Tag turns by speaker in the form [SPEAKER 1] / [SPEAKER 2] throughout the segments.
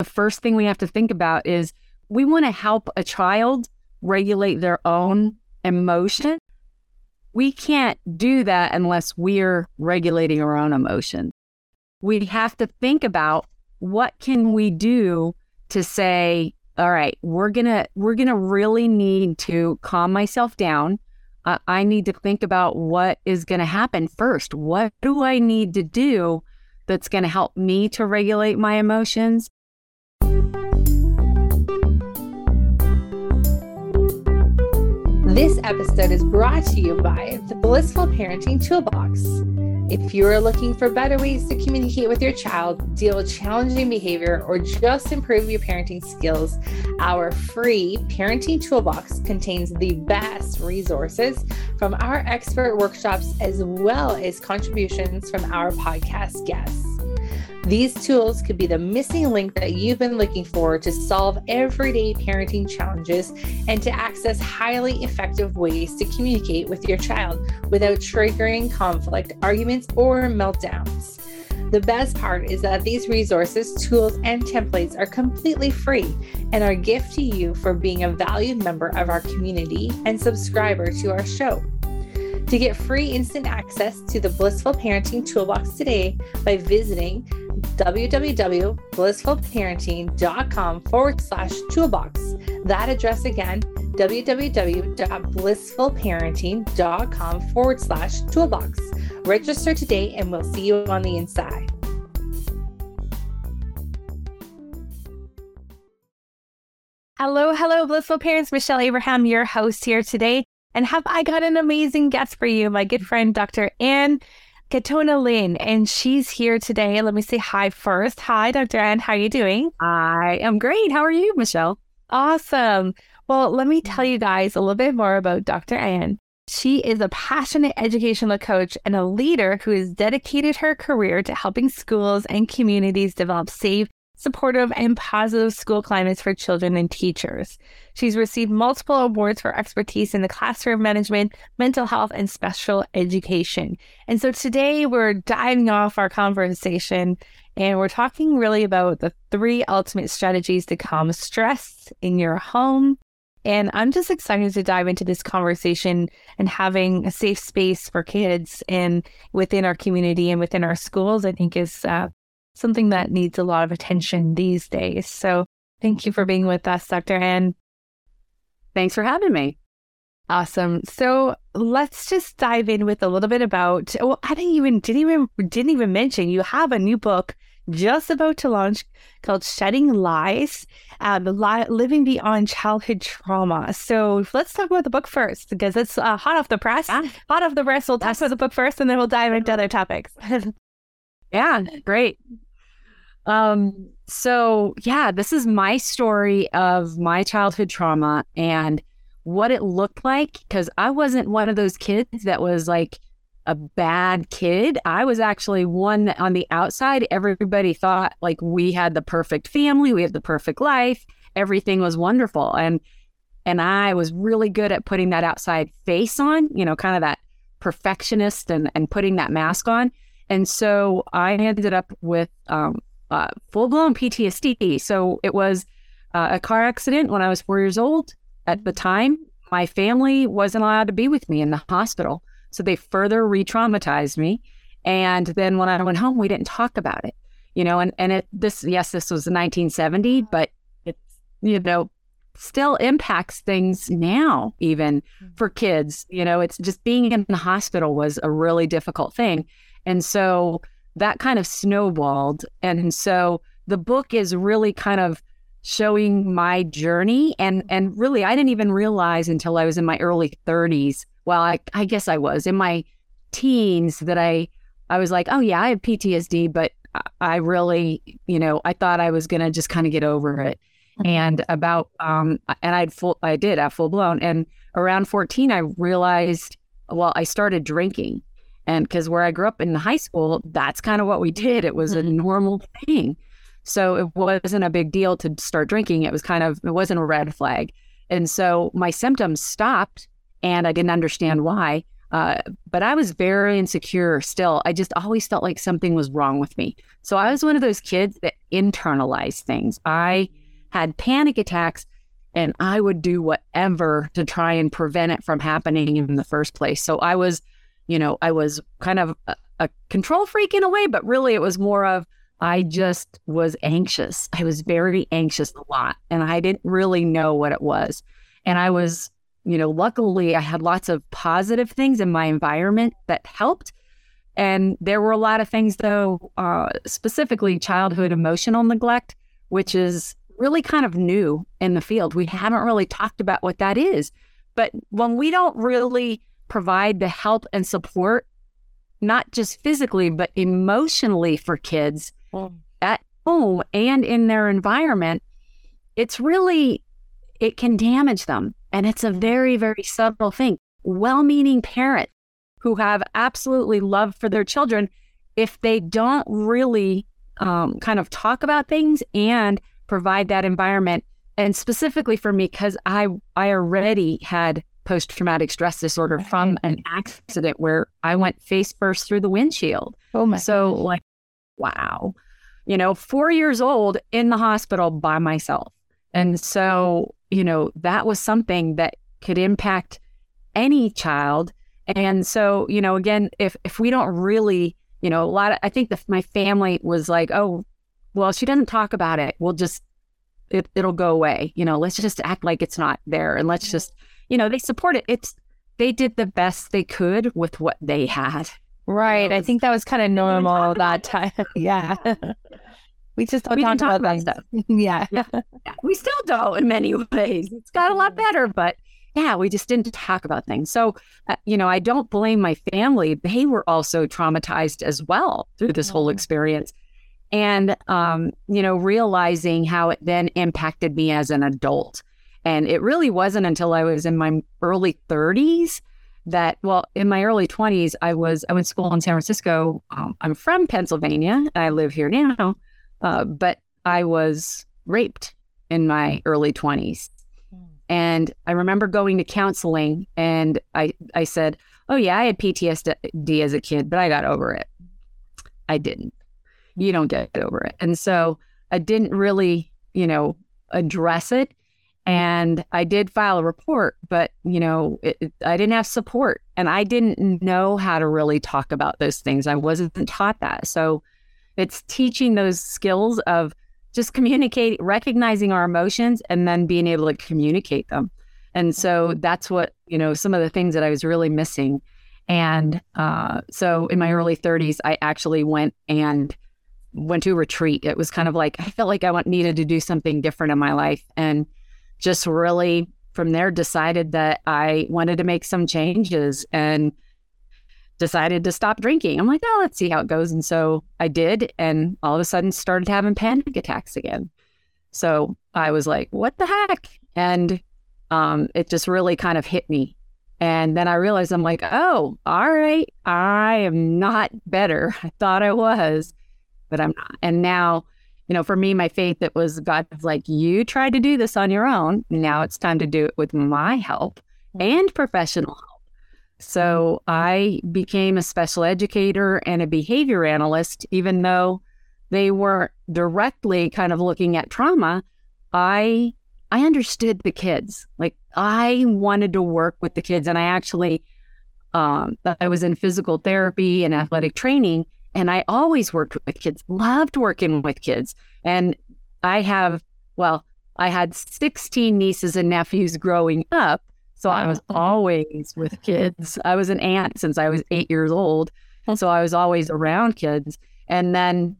[SPEAKER 1] the first thing we have to think about is we want to help a child regulate their own emotion. We can't do that unless we're regulating our own emotion. We have to think about what can we do to say, all right, we're to we're to really need to calm myself down. Uh, I need to think about what is to happen first. What do I need to do that's to help me to regulate my emotions?
[SPEAKER 2] This episode is brought to you by the Blissful Parenting Toolbox. If you're looking for better ways to communicate with your child, deal with challenging behavior, or just improve your parenting skills, our free parenting toolbox contains the best resources from our expert workshops as well as contributions from our podcast guests. These tools could be the missing link that you've been looking for to solve everyday parenting challenges and to access highly effective ways to communicate with your child without triggering conflict, arguments, or meltdowns. The best part is that these resources, tools, and templates are completely free and are a gift to you for being a valued member of our community and subscriber to our show. To get free instant access to the Blissful Parenting Toolbox today by visiting www.blissfulparenting.com forward slash toolbox. That address again, www.blissfulparenting.com forward slash toolbox. Register today and we'll see you on the inside. Hello, hello, blissful parents. Michelle Abraham, your host here today. And have I got an amazing guest for you, my good friend, Dr. Anne Katona Linn, and she's here today. Let me say hi first. Hi, Dr. Anne. How are you doing?
[SPEAKER 1] I am great. How are you, Michelle?
[SPEAKER 2] Awesome. Well, let me mm-hmm. tell you guys a little bit more about Dr. Anne. She is a passionate educational coach and a leader who has dedicated her career to helping schools and communities develop safe, supportive, and positive school climates for children and teachers. She's received multiple awards for expertise in the classroom management, mental health, and special education. And so today we're diving off our conversation and we're talking really about the three ultimate strategies to calm stress in your home. And I'm just excited to dive into this conversation and having a safe space for kids and within our community and within our schools, I think is uh, something that needs a lot of attention these days. So thank you for being with us, Dr. Anne.
[SPEAKER 1] Thanks for having me.
[SPEAKER 2] Awesome. So let's just dive in with a little bit about. Well, I didn't even didn't even didn't even mention you have a new book just about to launch called "Shedding Lies: uh, Li- Living Beyond Childhood Trauma." So let's talk about the book first because it's uh, hot off the press. Yeah. Hot off the press. We'll talk about the book first, and then we'll dive into other topics.
[SPEAKER 1] yeah, great. Um, so yeah, this is my story of my childhood trauma and what it looked like because I wasn't one of those kids that was like a bad kid. I was actually one on the outside, everybody thought like we had the perfect family, we had the perfect life, everything was wonderful. And and I was really good at putting that outside face on, you know, kind of that perfectionist and, and putting that mask on. And so I ended up with um, uh, full blown PTSD. So it was uh, a car accident when I was four years old. At the time, my family wasn't allowed to be with me in the hospital. So they further re traumatized me. And then when I went home, we didn't talk about it, you know, and, and it, this, yes, this was 1970, but it, you know, still impacts things now, even mm-hmm. for kids. You know, it's just being in the hospital was a really difficult thing. And so that kind of snowballed. And so the book is really kind of showing my journey. And, and really, I didn't even realize until I was in my early 30s. Well, I, I guess I was in my teens that I, I was like, oh, yeah, I have PTSD, but I really, you know, I thought I was going to just kind of get over it. Mm-hmm. And about, um, and I'd full, I did have full blown. And around 14, I realized, well, I started drinking and because where I grew up in high school, that's kind of what we did. It was a mm-hmm. normal thing. So it wasn't a big deal to start drinking. It was kind of, it wasn't a red flag. And so my symptoms stopped and I didn't understand why. Uh, but I was very insecure still. I just always felt like something was wrong with me. So I was one of those kids that internalized things. I had panic attacks and I would do whatever to try and prevent it from happening in the first place. So I was, you know, I was kind of a, a control freak in a way, but really it was more of I just was anxious. I was very anxious a lot and I didn't really know what it was. And I was, you know, luckily I had lots of positive things in my environment that helped. And there were a lot of things, though, uh, specifically childhood emotional neglect, which is really kind of new in the field. We haven't really talked about what that is. But when we don't really provide the help and support, not just physically, but emotionally for kids mm. at home and in their environment, it's really, it can damage them. And it's a very, very subtle thing. Well meaning parents who have absolutely love for their children, if they don't really um, kind of talk about things and provide that environment. And specifically for me, because I I already had post traumatic stress disorder from an accident where I went face first through the windshield.
[SPEAKER 2] Oh my!
[SPEAKER 1] So gosh. like, wow, you know, four years old in the hospital by myself, and so you know that was something that could impact any child. And so you know, again, if if we don't really you know, a lot of, I think that my family was like, oh, well, she doesn't talk about it. We'll just, it, it'll go away. You know, let's just act like it's not there and let's just, you know, they support it. It's, they did the best they could with what they had.
[SPEAKER 2] Right. I think that was kind of normal that time. yeah. we just don't
[SPEAKER 1] we
[SPEAKER 2] talk,
[SPEAKER 1] talk about, that stuff.
[SPEAKER 2] yeah.
[SPEAKER 1] yeah. We still don't in many ways. It's got a lot better, but yeah, we just didn't talk about things. So, uh, you know, I don't blame my family. They were also traumatized as well through this whole experience and um, you know realizing how it then impacted me as an adult and it really wasn't until i was in my early 30s that well in my early 20s i was i went to school in san francisco um, i'm from pennsylvania i live here now uh, but i was raped in my early 20s hmm. and i remember going to counseling and i i said oh yeah i had ptsd as a kid but i got over it i didn't you don't get over it. And so I didn't really, you know, address it. And I did file a report, but, you know, it, it, I didn't have support and I didn't know how to really talk about those things. I wasn't taught that. So it's teaching those skills of just communicate, recognizing our emotions and then being able to communicate them. And so mm-hmm. that's what, you know, some of the things that I was really missing. And uh, so in my early 30s, I actually went and went to a retreat. It was kind of like I felt like I needed to do something different in my life, and just really from there decided that I wanted to make some changes and decided to stop drinking. I'm like, oh, let's see how it goes, and so I did, and all of a sudden started having panic attacks again. So I was like, what the heck? And um, it just really kind of hit me. And then I realized I'm like, oh, all right, I am not better. I thought I was but I'm not. And now, you know, for me, my faith, it was God's like, you tried to do this on your own. Now it's time to do it with my help and professional help. So I became a special educator and a behavior analyst, even though they weren't directly kind of looking at trauma. I I understood the kids. Like I wanted to work with the kids, and I actually um, I was in physical therapy and athletic training, and I always worked with kids, loved working with kids. And I have, well, I had 16 nieces and nephews growing up. So I was always with kids. I was an aunt since I was eight years old. So I was always around kids. And then,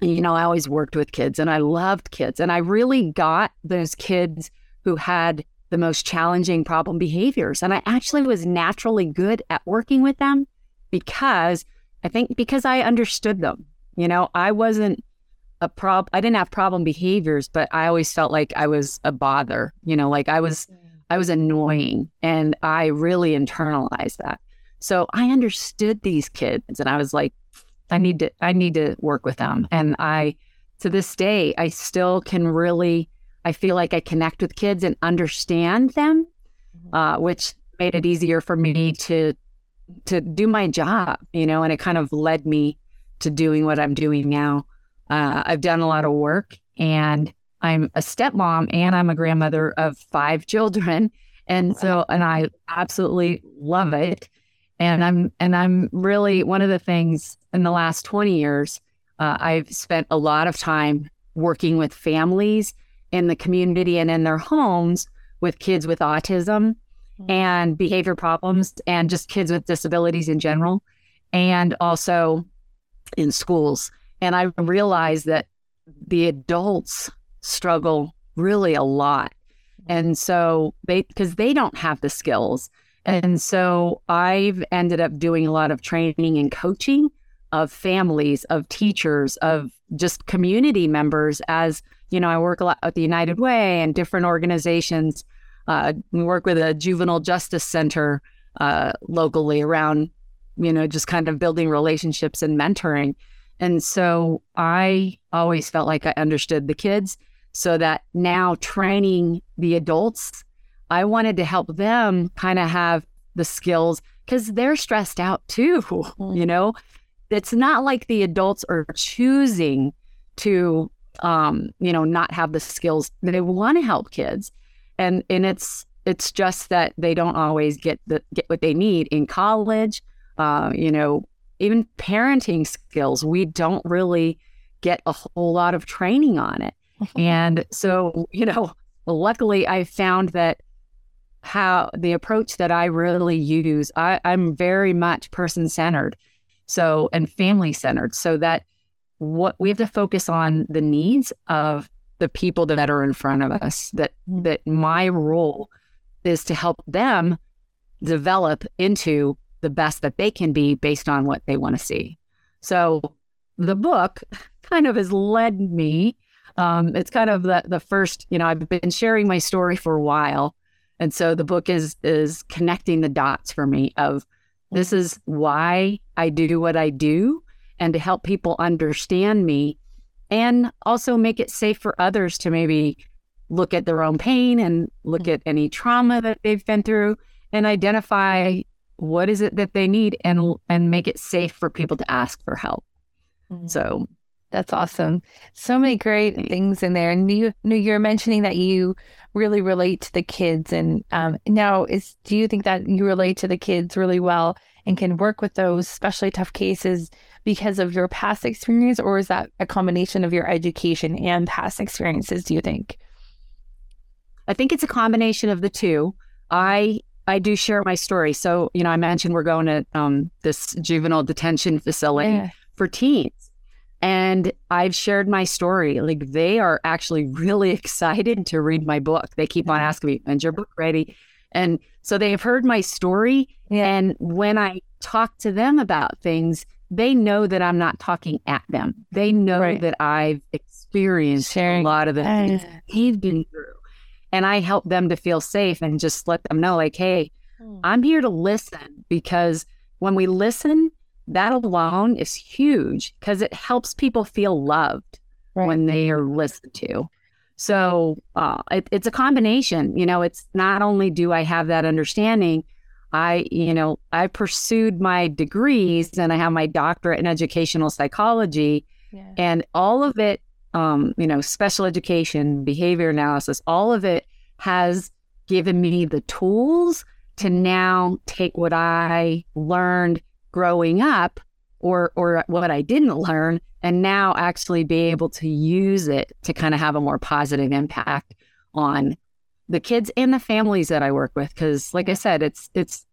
[SPEAKER 1] you know, I always worked with kids and I loved kids. And I really got those kids who had the most challenging problem behaviors. And I actually was naturally good at working with them because I think because I understood them. You know, I wasn't a prob I didn't have problem behaviors, but I always felt like I was a bother, you know, like I was I was annoying and I really internalized that. So I understood these kids and I was like I need to I need to work with them and I to this day I still can really I feel like I connect with kids and understand them, mm-hmm. uh, which made it easier for me to to do my job, you know, and it kind of led me to doing what I'm doing now. uh, I've done a lot of work and I'm a stepmom and I'm a grandmother of five children. And so, and I absolutely love it. And I'm, and I'm really one of the things in the last 20 years, uh, I've spent a lot of time working with families in the community and in their homes with kids with autism. Mm-hmm. and behavior problems and just kids with disabilities in general, and also in schools. And I realized that the adults struggle really a lot. And so they, because they don't have the skills. And so I've ended up doing a lot of training and coaching of families, of teachers, of just community members. As you know, I work a lot at the United Way and different organizations. Uh, we work with a juvenile justice center uh, locally around, you know, just kind of building relationships and mentoring. And so I always felt like I understood the kids so that now training the adults, I wanted to help them kind of have the skills because they're stressed out too, you know? It's not like the adults are choosing to um, you know, not have the skills. They want to help kids. And and it's it's just that they don't always get the get what they need in college. Uh, you know, even parenting skills, we don't really get a whole lot of training on it. and so, you know, luckily I found that how the approach that I really use, I, I'm very much person centered. So, and family centered. So that what we have to focus on the needs of the people that are in front of us, that, that my role is to help them develop into the best that they can be based on what they want to see. So the book kind of has led me. Um, it's kind of the, the first, you know, I've been sharing my story for a while. And so the book is is connecting the dots for me of this is why I do what I do and to help people understand me and also make it safe for others to maybe look at their own pain and look mm-hmm. at any trauma that they've been through and identify what is it that they need and and make it safe for people to ask for help. Mm-hmm. So
[SPEAKER 2] that's awesome. So many great things in there. And you, you're mentioning that you really relate to the kids. And um, now, is do you think that you relate to the kids really well and can work with those especially tough cases because of your past experience, or is that a combination of your education and past experiences? Do you think?
[SPEAKER 1] I think it's a combination of the two. I I do share my story. So, you know, I mentioned we're going to um, this juvenile detention facility yeah. for teens. And I've shared my story. Like they are actually really excited to read my book. They keep on asking me, when's your book ready? And so they have heard my story. Yeah. And when I talk to them about things, they know that I'm not talking at them. They know right. that I've experienced Sharing. a lot of the things he's been through and I help them to feel safe and just let them know, like, hey, hmm. I'm here to listen because when we listen, that alone is huge because it helps people feel loved right. when they are listened to. So uh, it, it's a combination. You know, it's not only do I have that understanding, I, you know, I pursued my degrees and I have my doctorate in educational psychology, yeah. and all of it um, you know, special education, behavior analysis, all of it has given me the tools to now take what I learned growing up or or what I didn't learn and now actually be able to use it to kind of have a more positive impact on the kids and the families that I work with cuz like I said it's it's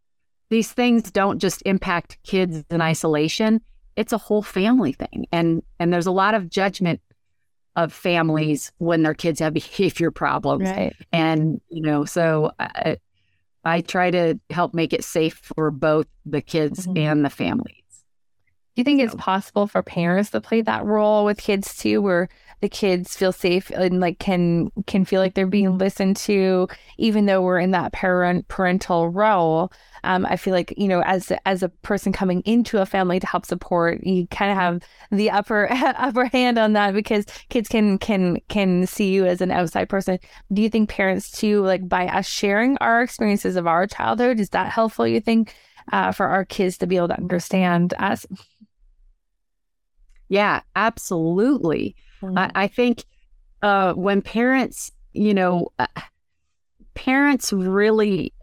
[SPEAKER 1] these things don't just impact kids in isolation it's a whole family thing and and there's a lot of judgment of families when their kids have behavior problems. Right. And, you know, so I, I try to help make it safe for both the kids mm-hmm. and the families.
[SPEAKER 2] Do you think so. it's possible for parents to play that role with kids too, where the kids feel safe and like can can feel like they're being listened to, even though we're in that parent parental role? um, I feel like you know as as a person coming into a family to help support, you kind of have the upper upper hand on that because kids can can can see you as an outside person. Do you think parents too, like by us sharing our experiences of our childhood, is that helpful? You think uh, for our kids to be able to understand us?
[SPEAKER 1] Yeah, absolutely. Mm-hmm. I, I, think uh, when parents, you know, uh, parents really,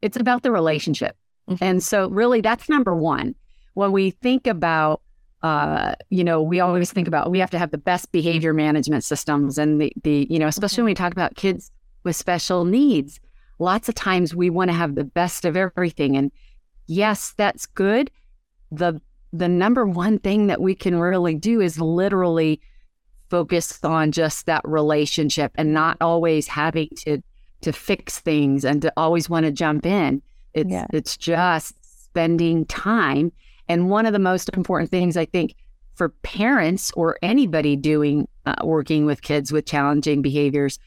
[SPEAKER 1] it's about the relationship. Mm-hmm. And so, really, that's number one. When we think about, uh, you know, we always think about we have to have the best behavior management systems, and the the you know, especially mm-hmm. when we talk about kids with special needs, lots of times we want to have the best of everything. And yes, that's good. the The number one thing that we can really do is literally focus on just that relationship and not always having to to fix things and to always want to jump in. It's yeah. it's just spending time. And one of the most important things I think for parents or anybody doing uh, working with kids with challenging behaviors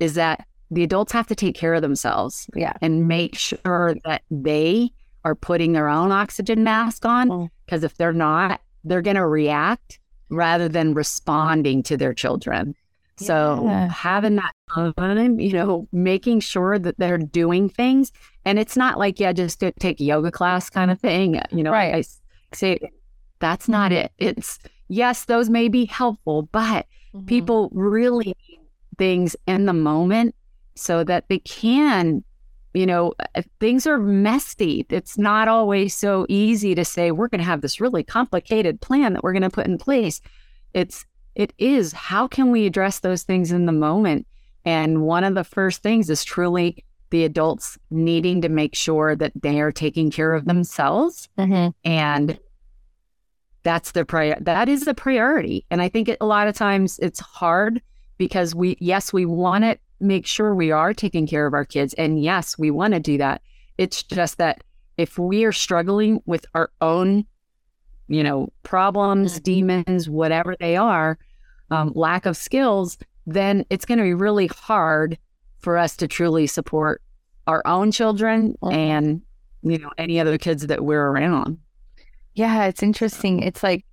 [SPEAKER 1] is that the adults have to take care of themselves
[SPEAKER 2] yeah.
[SPEAKER 1] and make sure that they are putting their own oxygen mask on because mm. if they're not they're going to react rather than responding to their children yeah. so having that time you know making sure that they're doing things and it's not like yeah just to take yoga class kind of thing you know
[SPEAKER 2] right.
[SPEAKER 1] i say that's not it it's yes those may be helpful but mm-hmm. people really things in the moment so that they can, you know, uh, things are messy. It's not always so easy to say, we're going to have this really complicated plan that we're going to put in place. It's, it is, how can we address those things in the moment? And one of the first things is truly the adults needing to make sure that they are taking care of themselves. Mm-hmm. And that's the prior that is the priority and i think it, a lot of times it's hard because we yes we want it make sure we are taking care of our kids. And yes, we want to do that. It's just that if we are struggling with our own, you know, problems, mm-hmm. demons, whatever they are, um, lack of skills, then it's going to be really hard for us to truly support our own children and, you know, any other kids that we're around.
[SPEAKER 2] Yeah, it's interesting. It's like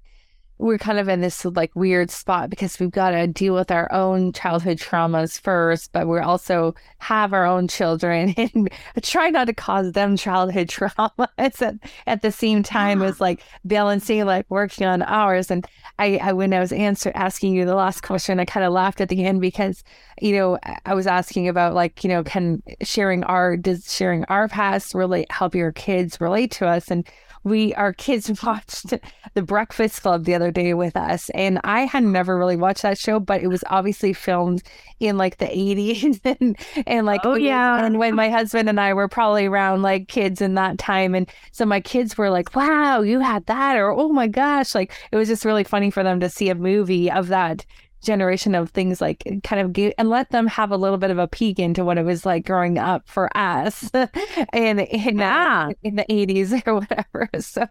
[SPEAKER 2] we're kind of in this like weird spot because we've got to deal with our own childhood traumas first, but we also have our own children and try not to cause them childhood trauma at, at the same time as like balancing like working on ours. And I, I when I was answer asking you the last question, I kind of laughed at the end because you know I was asking about like you know can sharing our does sharing our past really help your kids relate to us and we our kids watched The Breakfast Club the other day with us, and I had never really watched that show, but it was obviously filmed in like the 80s and, and like
[SPEAKER 1] oh yeah.
[SPEAKER 2] and when my husband and i were probably around like kids in that time and so my kids were like wow you had that or oh my gosh like it was just really funny for them to see a movie of that generation of things like kind of give, and let them have a little bit of a peek into what it was like growing up for us in in, yeah. uh, in the 80s or whatever so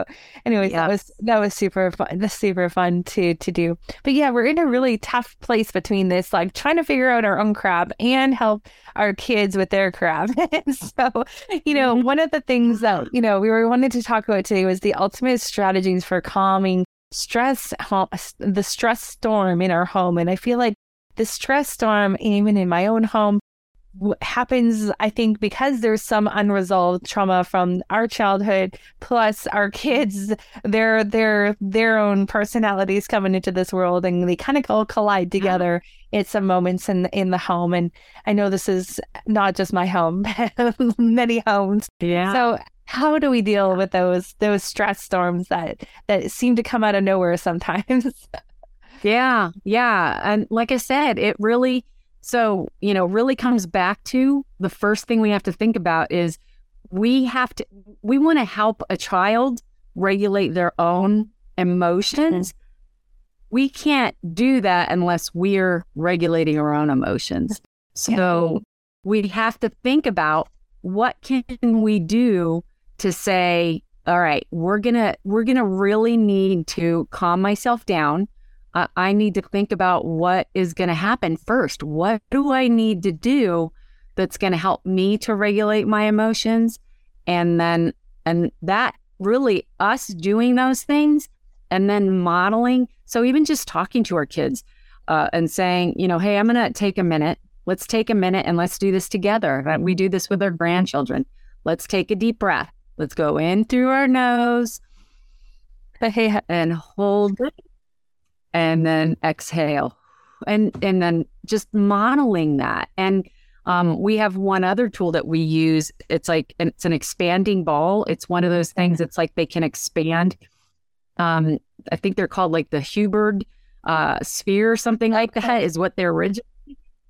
[SPEAKER 2] anyways that was that was super fun that's super fun to to do but yeah we're in a really tough place between this like trying to figure out our own crap and help our kids with their crap so you know mm-hmm. one of the things that you know we were wanting to talk about today was the ultimate strategies for calming stress, the stress storm in our home. And I feel like the stress storm, even in my own home, happens i think because there's some unresolved trauma from our childhood plus our kids their their their own personalities coming into this world and they kind of all collide mm-hmm. together at some moments in in the home. And i know this is not just my home many homes.
[SPEAKER 1] Yeah.
[SPEAKER 2] So how do we deal with those those stress storms that that seem to come out of nowhere sometimes?
[SPEAKER 1] yeah, yeah, and like I said, it really so you know really comes back to the first thing we have to think about is we have to we want to help a child regulate their own emotions. Mm-hmm. We can't do that unless we're regulating our own emotions. So yeah. we have to think about what can we do to say, all right, we're gonna we're gonna really need to calm myself down. Uh, I need to think about what is to happen first. What do I need to do that's to help me to regulate my emotions? And then, and that really us doing those things and then modeling. So, even just talking to our kids uh, and saying, you know, hey, I'm to take a minute. Let's take a minute and let's do this together. We do this with our grandchildren. Let's take a deep breath. Let's go in through our nose and hold it and then exhale. And and then just modeling that. And um, we have one other tool that we use. It's like it's an expanding ball. It's one of those things. It's like they can expand. Um, I think they're called like the Hubbard uh, sphere or something like that. Is what they're originally.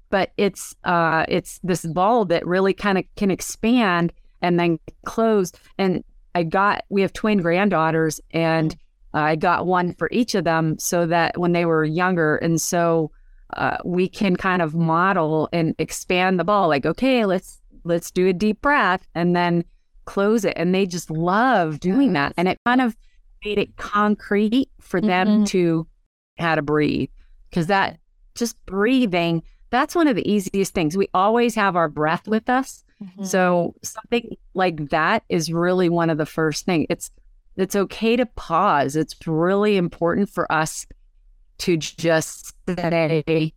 [SPEAKER 1] But it's uh, it's this ball that really kind of can expand and then close. And I got we have twin granddaughters, and I got one for each of them so that when they were younger, and so uh, we can kind of model and expand the ball. Like, okay, let's let's do a deep breath and then close it. And they just love doing that, and it kind of made it concrete for them mm-hmm. to how to breathe because that just breathing that's one of the easiest things we always have our breath with us mm-hmm. so something like that is really one of the first things it's it's okay to pause it's really important for us to just say,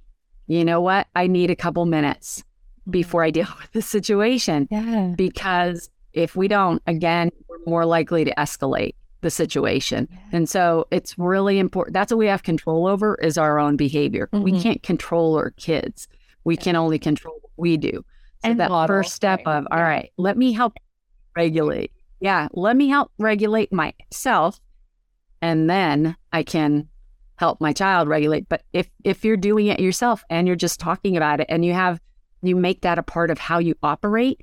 [SPEAKER 1] you know what, I need a couple minutes mm-hmm. before I deal with the situation.
[SPEAKER 2] Yeah.
[SPEAKER 1] Because if we don't, again, we're more likely to escalate the situation. Yeah. And so it's really important. That's what we have control over is our own behavior. Mm-hmm. We can't control our kids. We can only control what we do. And that model, first step right. of, all right, let me help regulate. Yeah, let me help regulate myself. And then I can help my child regulate. But if if you're doing it yourself and you're just talking about it and you have you make that a part of how you operate,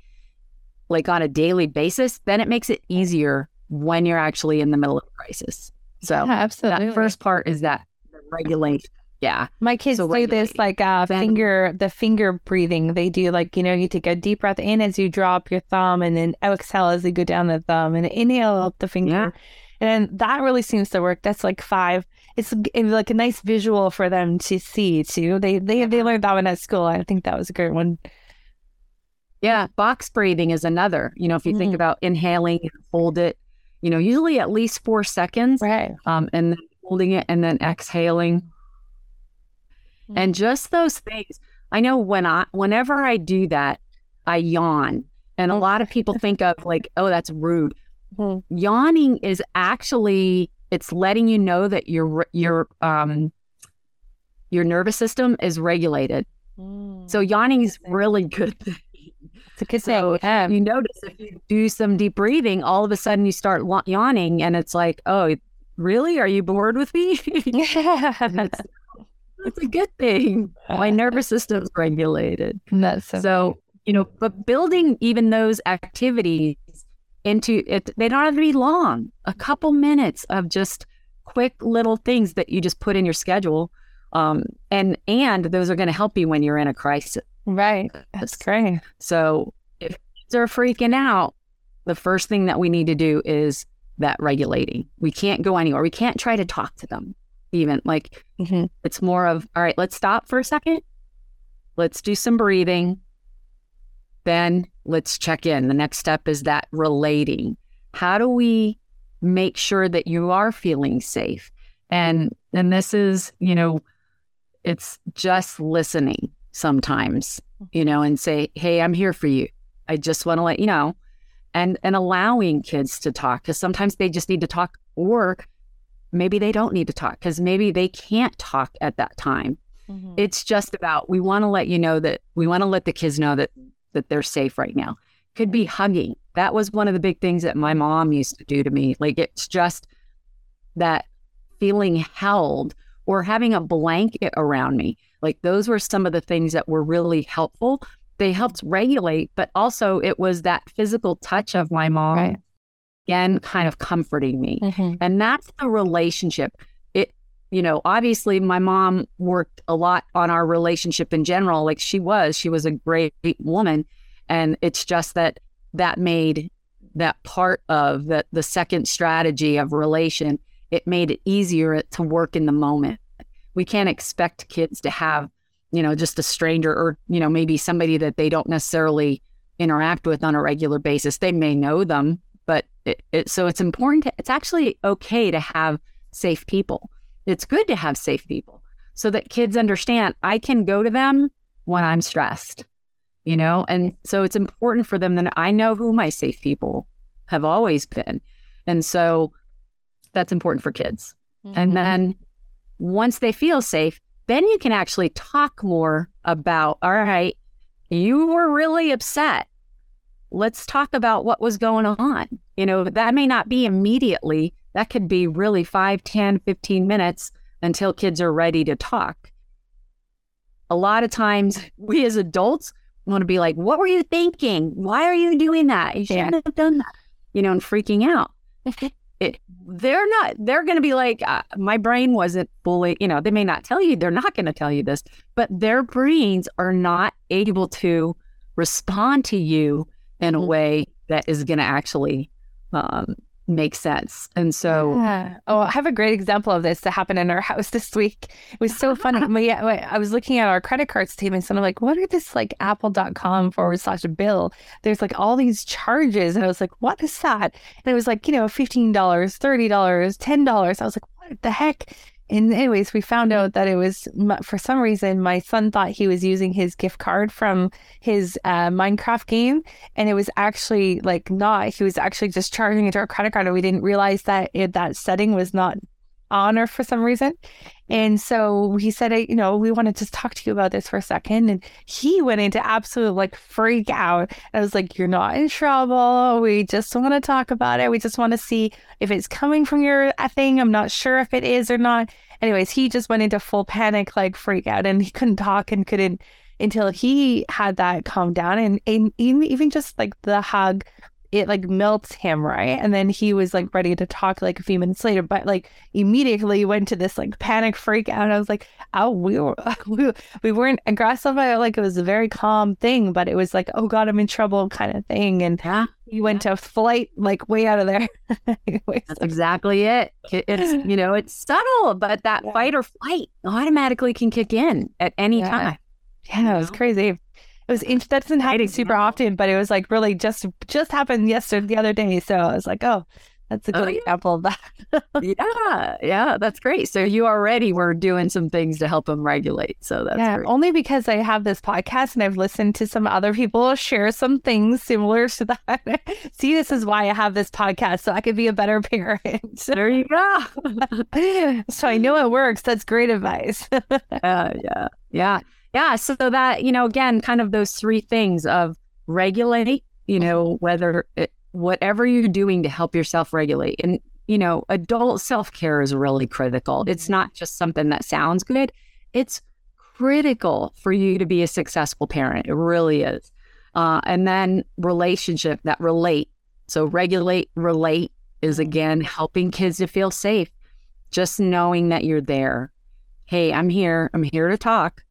[SPEAKER 1] like on a daily basis, then it makes it easier when you're actually in the middle of a crisis. So
[SPEAKER 2] yeah, absolutely.
[SPEAKER 1] That first part is that regulation. Yeah.
[SPEAKER 2] My kids so do this like uh, finger, the finger breathing. They do like, you know, you take a deep breath in as you drop your thumb and then exhale as you go down the thumb and inhale up the finger. Yeah. And that really seems to work. That's like five it's like a nice visual for them to see too. They they they learned that one at school. I think that was a great one.
[SPEAKER 1] Yeah, box breathing is another. You know, if you mm think about inhaling, hold it. You know, usually at least four seconds,
[SPEAKER 2] right?
[SPEAKER 1] Um, and then holding it and then exhaling, mm and just those things. I know when I whenever I do that, I yawn, and a lot of people think of like, oh, that's rude. mm Yawning is actually it's letting you know that your your um your nervous system is regulated. Mm. So yawning is really good.
[SPEAKER 2] It's a good so
[SPEAKER 1] thing. You notice if you do some deep breathing, all of a sudden you start yawning, and it's like, oh, really? Are you bored with me? it's, it's a good thing. My nervous system's regulated.
[SPEAKER 2] That's so,
[SPEAKER 1] so you know, but building even those activities into it. They don't have to be long. A couple minutes of just quick little things that you just put in your schedule, um, and and those are going to help you when you're in a crisis.
[SPEAKER 2] Right. That's great.
[SPEAKER 1] So if kids are freaking out, the first thing that we need to do is that regulating. We can't go anywhere. We can't try to talk to them. Even like mm-hmm. it's more of all right. Let's stop for a second. Let's do some breathing. Then let's check in. The next step is that relating. How do we make sure that you are feeling safe? And and this is, you know, it's just listening sometimes, you know, and say, "Hey, I'm here for you. I just want to let you know." And and allowing kids to talk cuz sometimes they just need to talk or maybe they don't need to talk cuz maybe they can't talk at that time. Mm-hmm. It's just about we want to let you know that we want to let the kids know that that they're safe right now. Could be hugging. That was one of the big things that my mom used to do to me. Like it's just that feeling held or having a blanket around me. Like those were some of the things that were really helpful. They helped regulate, but also it was that physical touch of my mom right. Again kind of comforting me. Mm-hmm. And that's the relationship. It you know, obviously my mom worked a lot on our relationship in general. Like she was, she was a great woman. And it's just that that made that part of the, the second strategy of relation, it made it easier to work in the moment. We can't expect kids to have, you know, just a stranger or, you know, maybe somebody that they don't necessarily interact with on a regular basis. They may know them, it, it, so it's important. To, it's actually okay to have safe people it's good to have safe people so that kids understand I can go to them when I'm stressed, you know? And so it's important for them that I know who my safe people have always been. And so that's important for kids. Mm-hmm. And then once they feel safe, then you can actually talk more about, all right, you were really upset. Let's talk about what was going on. You know, that may not be immediately, that could be really 5, 10, 15 minutes until kids are ready to talk. A lot of times, we as adults want to be like, What were you thinking? Why are you doing that? You shouldn't yeah. have done that, you know, and freaking out. it, they're not, they're going to be like, uh, My brain wasn't fully, you know, they may not tell you, they're not going to tell you this, but their brains are not able to respond to you in a mm-hmm. way that is going to actually um, make sense. And so,
[SPEAKER 2] yeah. oh, I have a great example of this that happened in our house this week. It was so funny. I was looking at our credit card statements and I'm like, what are this like apple.com forward slash bill? There's like all these charges. And I was like, what is that? And it was like, you know, $15, $30, $10. I was like, what the heck? And anyways, we found out that it was for some reason my son thought he was using his gift card from his uh, Minecraft game, and it was actually like not. He was actually just charging it to our credit card, and we didn't realize that it, that setting was not on or for some reason. And so he said, you know, we want to just talk to you about this for a second. And he went into absolute like freak out. I was like, you're not in trouble. We just want to talk about it. We just want to see if it's coming from your thing. I'm not sure if it is or not. Anyways, he just went into full panic, like freak out, and he couldn't talk and couldn't until he had that calm down. And, and even just like the hug it like melts him, right? And then he was like ready to talk like a few minutes later, but like immediately went to this like panic freak out. I was like, oh, we were we, we weren't aggressive. Uh, like it was a very calm thing, but it was like, oh god, I'm in trouble kind of thing. And yeah. he went yeah. to flight like way out of there.
[SPEAKER 1] That's exactly it. It's you know it's subtle, but that yeah. fight or flight automatically can kick in at any time.
[SPEAKER 2] Yeah, it was crazy. It was that doesn't happen super often, but it was like really just just happened yesterday the other day. So I was like, oh, that's a oh, good oh, yeah. example of that.
[SPEAKER 1] yeah, yeah, that's great. So you already were doing some things to help them regulate. So that's yeah, great.
[SPEAKER 2] only because I have this podcast and I've listened to some other people share some things similar to that. See, this is why I have this podcast, so I could be a better parent.
[SPEAKER 1] there you go.
[SPEAKER 2] so I know it works. That's great advice.
[SPEAKER 1] yeah, yeah, yeah. Yeah. So that, you know, again, kind of those three things of regulate, you mm-hmm. know, whether it, whatever you're doing to help yourself regulate. And, you know, adult self care is really critical. It's mm-hmm. not just something that sounds good, it's critical for you to be a successful parent. It really is. Uh, and then relationship that relate. So regulate, relate is mm-hmm. again helping kids to feel safe. Just knowing that you're there. Hey, I'm here. I'm here to talk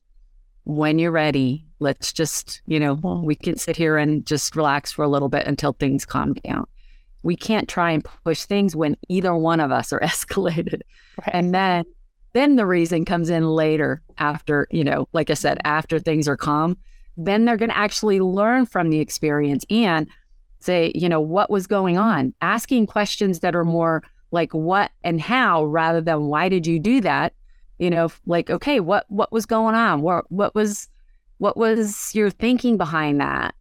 [SPEAKER 1] when you're ready, let's just, you know, we can sit here and just relax for a little bit until things calm down. We can't try and push things when either one of us are escalated. Right. And then then the reason comes in later after, you know, like I said, mm-hmm. after things are calm, then they're going to actually learn from the experience and say, you know, what was going on? Asking questions that are more like what and how rather than why did you do that? You know like okay what what was going on? What what was what was your thinking behind that?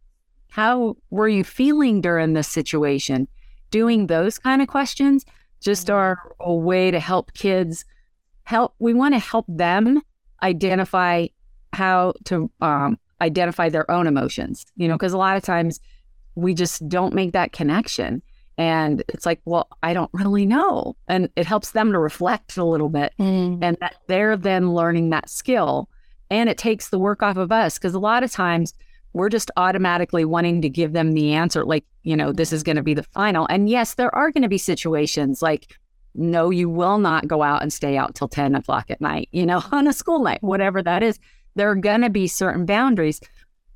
[SPEAKER 1] How were you feeling during this situation? Doing those kind of questions just mm-hmm. are a way to help kids help we want to help them identify how to um, identify their own emotions you know because a lot of times we just don't make that connection and it's like, well, I don't really know. And it helps them to reflect a little bit. Mm. And that they're then learning that skill. And it takes the work off of us because a lot of times we're just automatically wanting to give them the answer, like, you know, this is going to be the final. And yes, there are going to be situations like, no, you will not go out and stay out till 10 o'clock at night, you know, on a school night, whatever that is. There are going to be certain boundaries.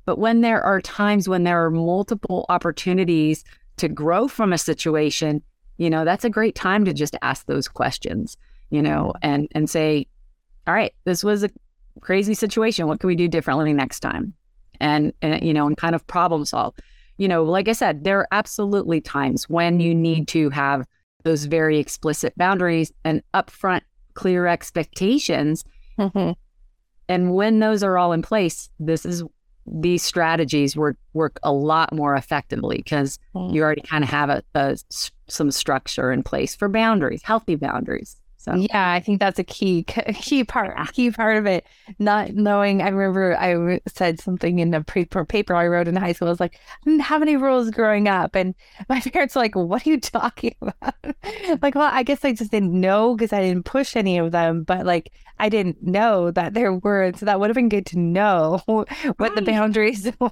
[SPEAKER 1] But when there are times when there are multiple opportunities to grow from a situation, you know, that's a great time to just ask those questions, you know, and and say, all right, this was a crazy situation. What can we do differently next time? And, and you know, and kind of problem solve. You know, like I said, there are absolutely times when you need to have those very explicit boundaries and upfront clear expectations. Mm-hmm. And when those are all in place, this is these strategies work work a lot more effectively because you already kind of have a, a, some structure in place for boundaries, healthy boundaries.
[SPEAKER 2] So yeah, I think that's a key key part key part of it. Not knowing. I remember I said something in a paper paper I wrote in high school. I was like, I didn't have any rules growing up, and my parents were like, "What are you talking about?" like, well, I guess I just didn't know because I didn't push any of them. But like, I didn't know that there were, so that would have been good to know what right. the boundaries were.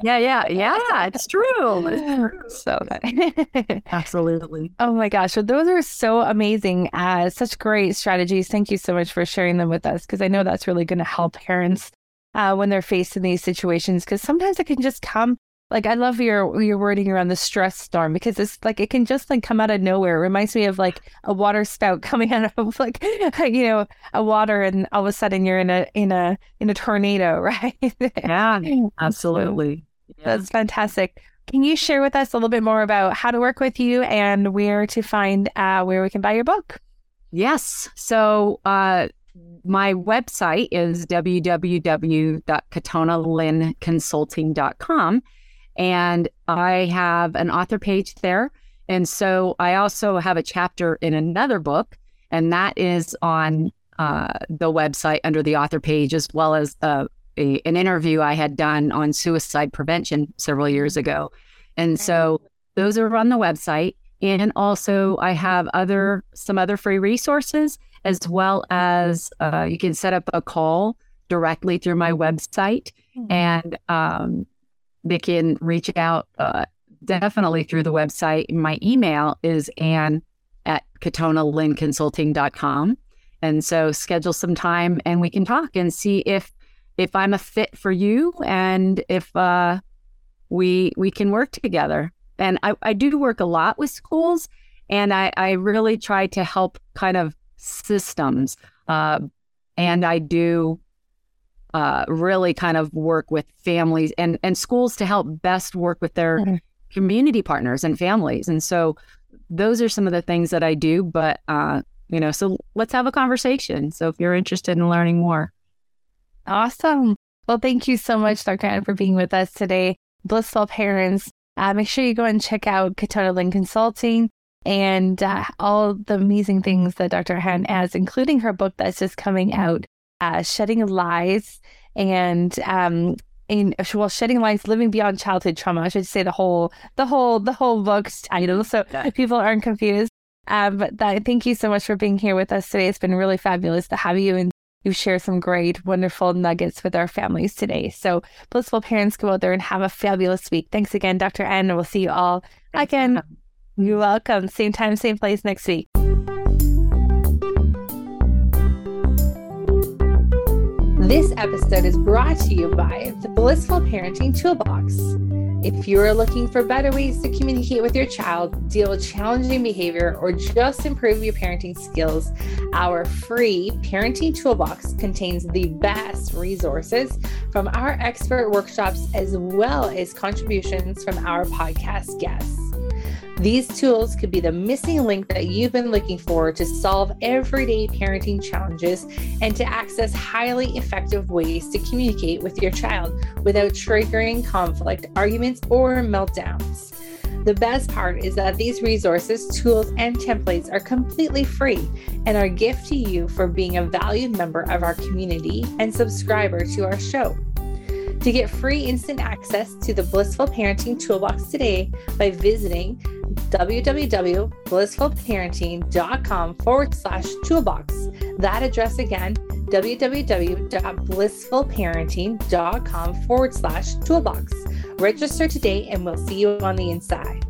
[SPEAKER 1] Yeah, yeah, yeah. It's true.
[SPEAKER 2] So
[SPEAKER 1] absolutely.
[SPEAKER 2] Oh my gosh. Well, those are so amazing. Uh, such great strategies. Thank you so much for sharing them with us because I know that's really going to help parents uh, when they're faced in these situations because sometimes it can just come. Like I love your your wording around the stress storm because it's like it can just like come out of nowhere. It reminds me of like a water spout coming out of like you know a water and all of a sudden you're in a in a in a tornado, right?
[SPEAKER 1] yeah, absolutely.
[SPEAKER 2] That's fantastic. Can you share with us a little bit more about how to work with you and where to find uh, where we can buy your book?
[SPEAKER 1] Yes. So uh, my website is www.katonalinnconsulting.com. And I have an author page there. And so I also have a chapter in another book, and that is on uh, the website under the author page, as well as uh, a, an interview I had done on suicide prevention several years ago. And so those are on the website. And also, I have other some other free resources as well as uh, you can set up a call directly through my website, hmm. and um, they can reach out uh, definitely through the website. My email is anne at katonalinnconsulting.com. And so schedule some time and we can talk and see if if I'm a fit for you and if uh, we we can work together. And I, I do work a lot with schools, and I, I really try to help kind of systems. Uh, and I do uh, really kind of work with families and, and schools to help best work with their mm-hmm. community partners and families. And so those are some of the things that I do. But, uh, you know, so let's have a conversation. So if you're interested in learning more.
[SPEAKER 2] Awesome. Well, thank you so much, Dr. Anne, for being with us today. Blissful parents, uh, make sure you go and check out Katona Linn Consulting and uh, all the amazing things that Dr. Anne has, including her book that's just coming out, uh, Shedding Lies and um, in well, shedding lies, living beyond childhood trauma. I should say the whole, the whole, the whole book's title, so people aren't confused. Um, but that, thank you so much for being here with us today. It's been really fabulous to have you and you share some great, wonderful nuggets with our families today. So, blissful parents, go out there and have a fabulous week. Thanks again, Dr. Anne. We'll see you all Thanks again. You're welcome. Same time, same place next week. This episode is brought to you by the Blissful Parenting Toolbox. If you're looking for better ways to communicate with your child, deal with challenging behavior, or just improve your parenting skills, our free parenting toolbox contains the best resources from our expert workshops as well as contributions from our podcast guests. These tools could be the missing link that you've been looking for to solve everyday parenting challenges and to access highly effective ways to communicate with your child without triggering conflict, arguments, or meltdowns. The best part is that these resources, tools, and templates are completely free and are a gift to you for being a valued member of our community and subscriber to our show. To get free instant access to the Blissful Parenting Toolbox today by visiting www.blissfulparenting.com forward slash toolbox. That address again, www.blissfulparenting.com forward slash toolbox. Register today and we'll see you on the inside.